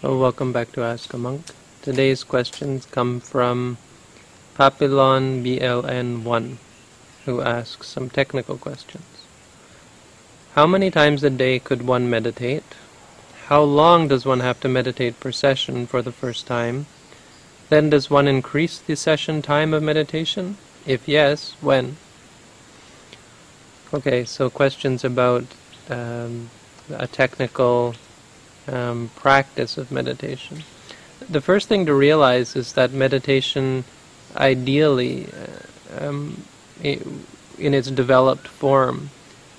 Oh, welcome back to Ask a Monk. Today's questions come from Papillon BLN1, who asks some technical questions. How many times a day could one meditate? How long does one have to meditate per session for the first time? Then does one increase the session time of meditation? If yes, when? Okay, so questions about um, a technical um, practice of meditation. The first thing to realize is that meditation, ideally, uh, um, in its developed form,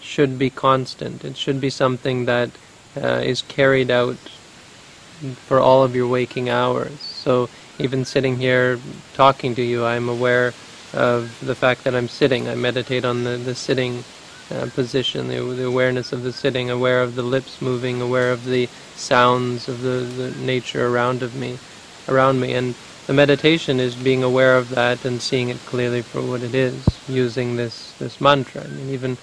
should be constant. It should be something that uh, is carried out for all of your waking hours. So even sitting here talking to you, I'm aware of the fact that I'm sitting. I meditate on the, the sitting uh, position, the, the, awareness of the sitting, aware of the lips moving, aware of the sounds of the, the nature around of me, around me, and the meditation is being aware of that and seeing it clearly for what it is, using this this mantra. I mean, even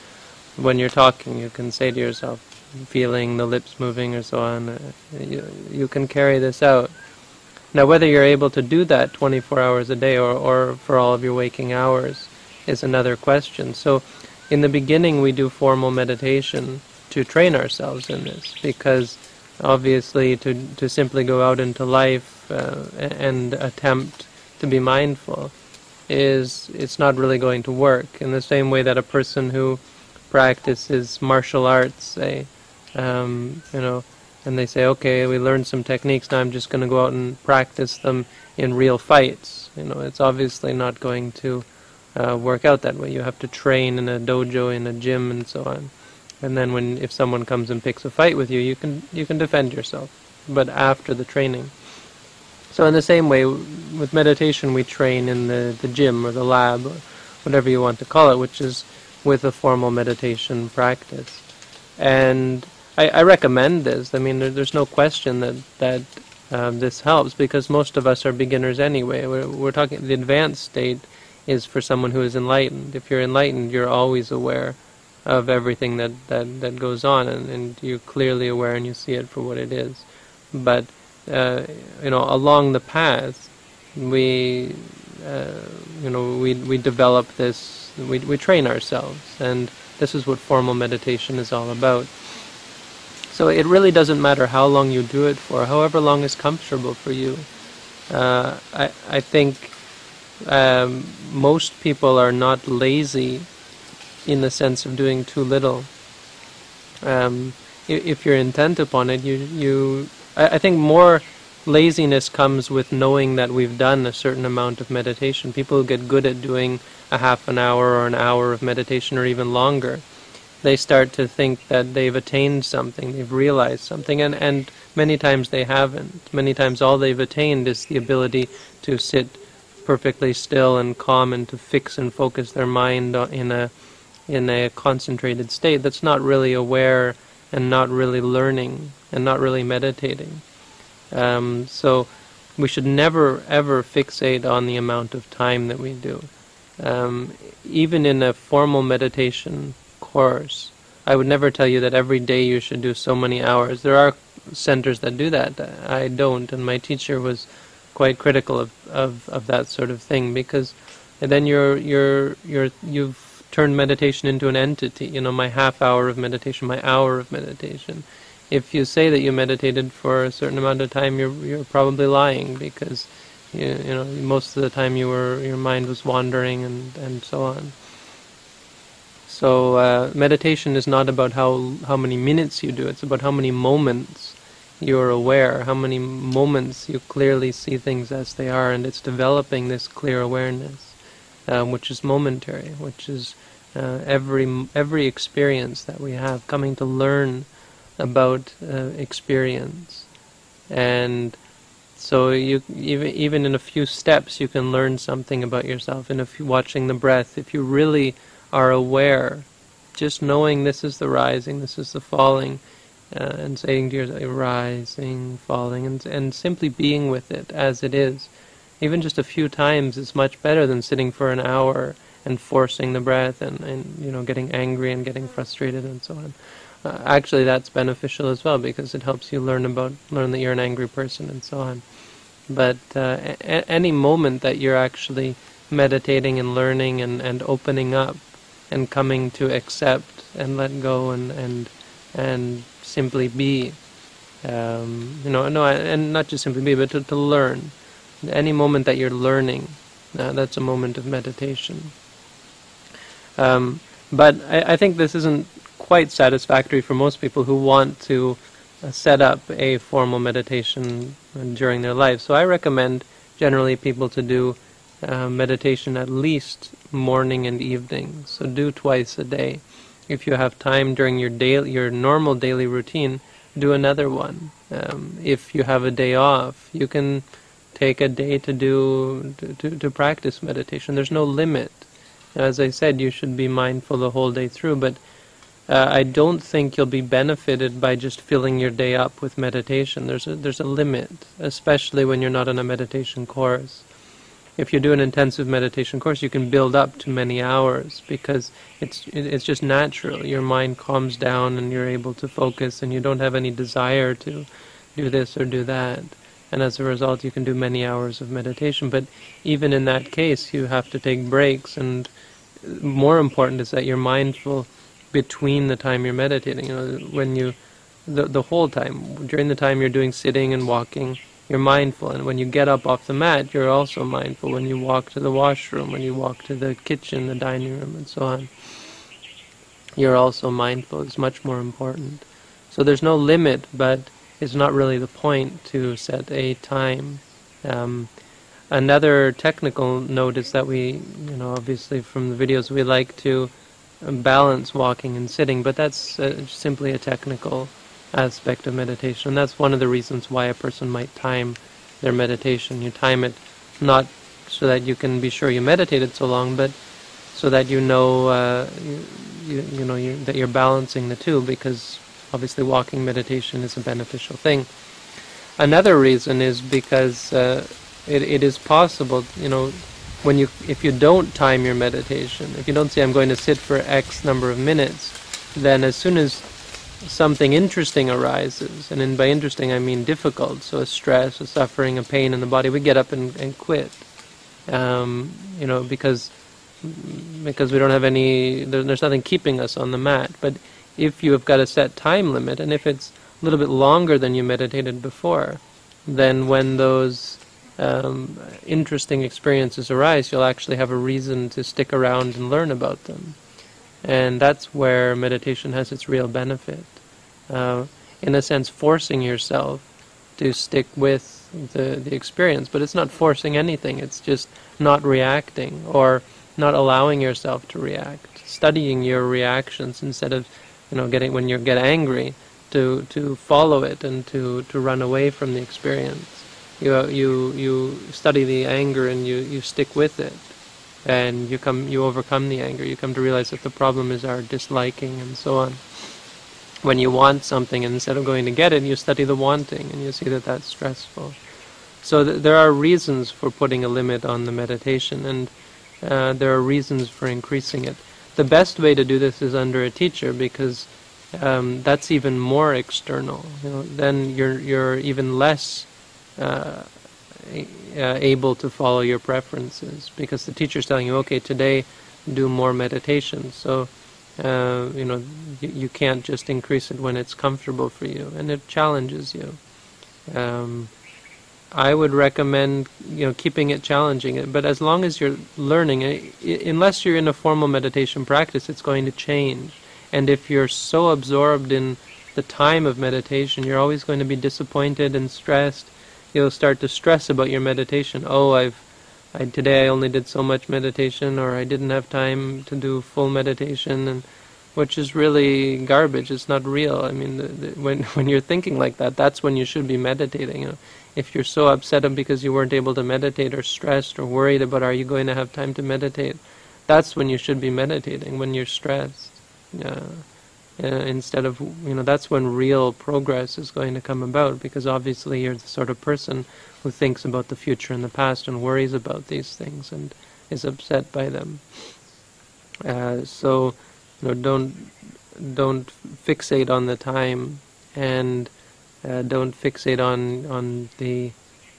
when you're talking, you can say to yourself, feeling the lips moving or so on. Uh, you, you can carry this out. Now, whether you're able to do that 24 hours a day or, or for all of your waking hours is another question. So in the beginning we do formal meditation to train ourselves in this because obviously to to simply go out into life uh, and attempt to be mindful is it's not really going to work. In the same way that a person who practices martial arts say um, you know and they say okay we learned some techniques now I'm just going to go out and practice them in real fights. You know it's obviously not going to uh, work out that way. You have to train in a dojo, in a gym, and so on. And then when if someone comes and picks a fight with you, you can you can defend yourself, but after the training. So in the same way, with meditation, we train in the, the gym or the lab, or whatever you want to call it, which is with a formal meditation practice. And I, I recommend this. I mean, there, there's no question that that um, this helps because most of us are beginners anyway. We're, we're talking the advanced state is for someone who is enlightened. If you're enlightened, you're always aware of everything that, that, that goes on, and, and you're clearly aware and you see it for what it is. But, uh, you know, along the path, we, uh, you know, we, we develop this, we, we train ourselves, and this is what formal meditation is all about. So it really doesn't matter how long you do it for, however long is comfortable for you. Uh, I, I think um, most people are not lazy in the sense of doing too little. Um, if you're intent upon it, you you I, I think more laziness comes with knowing that we've done a certain amount of meditation. People get good at doing a half an hour or an hour of meditation or even longer, they start to think that they've attained something, they've realized something, and, and many times they haven't. Many times all they've attained is the ability to sit perfectly still and calm and to fix and focus their mind in a in a concentrated state that's not really aware and not really learning and not really meditating. Um, so we should never ever fixate on the amount of time that we do. Um, even in a formal meditation course, I would never tell you that every day you should do so many hours. There are centers that do that. I don't, and my teacher was quite critical of, of, of that sort of thing because then you're you're you're you've turned meditation into an entity. You know, my half hour of meditation, my hour of meditation. If you say that you meditated for a certain amount of time, you're you're probably lying because you, you know most of the time you were your mind was wandering and and so on. So uh, meditation is not about how how many minutes you do; it's about how many moments you're aware, how many moments you clearly see things as they are, and it's developing this clear awareness, um, which is momentary, which is uh, every every experience that we have, coming to learn about uh, experience, and so you even even in a few steps you can learn something about yourself. In a few, watching the breath, if you really are aware, just knowing this is the rising, this is the falling uh, and saying to yourself, rising, falling, and, and simply being with it as it is. Even just a few times is much better than sitting for an hour and forcing the breath and, and you know getting angry and getting frustrated and so on. uh, actually that's beneficial as well because it helps you learn about learn that you're an angry person and so on. But uh, a- any moment that you're actually meditating and learning and, and opening up and coming to accept and let go and and and simply be, um, you know, no, and not just simply be, but to, to learn. Any moment that you're learning, uh, that's a moment of meditation. Um, but I, I think this isn't quite satisfactory for most people who want to uh, set up a formal meditation during their life. So I recommend generally people to do uh, meditation at least morning and evening. So do twice a day. If you have time during your daily, your normal daily routine, do another one. Um, if you have a day off, you can take a day to do to, to, to practice meditation. There's no limit. As I said, you should be mindful the whole day through, but uh, I don't think you'll be benefited by just filling your day up with meditation. There's a, there's a limit, especially when you're not on a meditation course. If you do an intensive meditation course, you can build up to many hours because it's it's just natural. Your mind calms down and you're able to focus, and you don't have any desire to do this or do that. And as a result, you can do many hours of meditation. But even in that case, you have to take breaks. And more important is that you're mindful between the time you're meditating. You know, when you, the the whole time during the time you're doing sitting and walking, you're mindful, and when you get up off the mat, you're also mindful. When you walk to the washroom, when you walk to the kitchen, the dining room, and so on, you're also mindful. It's much more important. So there's no limit, but it's not really the point to set a time. Um, another technical note is that we, you know, obviously from the videos we like to balance walking and sitting, but that's uh, simply a technical aspect of meditation. And that's one of the reasons why a person might time their meditation. You time it not so that you can be sure you meditated so long, but so that you know, uh, you, you, know you, that you're balancing the two, because obviously walking meditation is a beneficial thing. Another reason is because uh, it, it is possible, you know, when you if you don't time your meditation, if you don't say I'm going to sit for X number of minutes, then as soon as something interesting arises, and in, by interesting I mean difficult, so a stress, a suffering, a pain in the body, we get up and, and quit. Um, you know, because because we don't have any, there, there's nothing keeping us on the mat. But if you have got a set time limit, and if it's a little bit longer than you meditated before, then when those um, interesting experiences arise, you'll actually have a reason to stick around and learn about them. And that's where meditation has its real benefit. Uh, in a sense, forcing yourself to stick with the, the experience. But it's not forcing anything, it's just not reacting or not allowing yourself to react. Studying your reactions instead of, you know, getting when you get angry, to, to follow it and to, to run away from the experience you you you study the anger and you you stick with it and you come you overcome the anger. You come to realize that the problem is our disliking and so on. When you want something and instead of going to get it you study the wanting and you see that that's stressful. So th- there are reasons for putting a limit on the meditation and uh, there are reasons for increasing it. The best way to do this is under a teacher because um, that's even more external. You know, then you're you're even less uh, uh, able to follow your preferences because the teacher's telling you, okay, today do more meditation. So, uh, you know, you, you, can't just increase it when it's comfortable for you, and it challenges you. Um, I would recommend, you know, keeping it challenging. But as long as you're learning, unless you're in a formal meditation practice, it's going to change. And if you're so absorbed in the time of meditation, you're always going to be disappointed and stressed you'll start to stress about your meditation. Oh, I've I, today I only did so much meditation, or I didn't have time to do full meditation, and which is really garbage. It's not real. I mean, the, the, when when you're thinking like that, that's when you should be meditating. You know, if you're so upset because you weren't able to meditate, or stressed, or worried about are you going to have time to meditate, that's when you should be meditating. When you're stressed. Yeah uh, instead of you know that's when real progress is going to come about because obviously you're the sort of person who thinks about the future and the past and worries about these things and is upset by them uh, so you know don't don't fixate on the time and uh, don't fixate on on the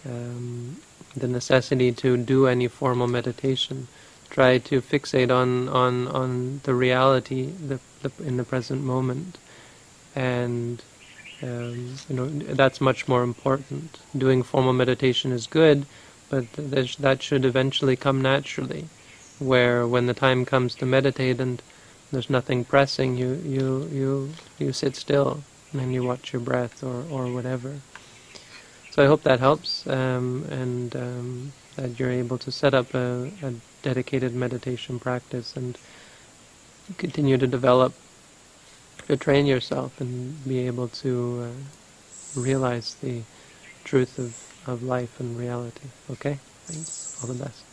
um, the necessity to do any formal meditation. Try to fixate on on on the reality the, the in the present moment, and um, you know that's much more important. Doing formal meditation is good, but that should eventually come naturally. Where when the time comes to meditate and there's nothing pressing, you you you you sit still and you watch your breath or or whatever. So I hope that helps, um, and um, that you're able to set up a, a, dedicated meditation practice and continue to develop, to train yourself and be able to uh, realize the truth of, of life and reality. Okay? Thanks. All the best.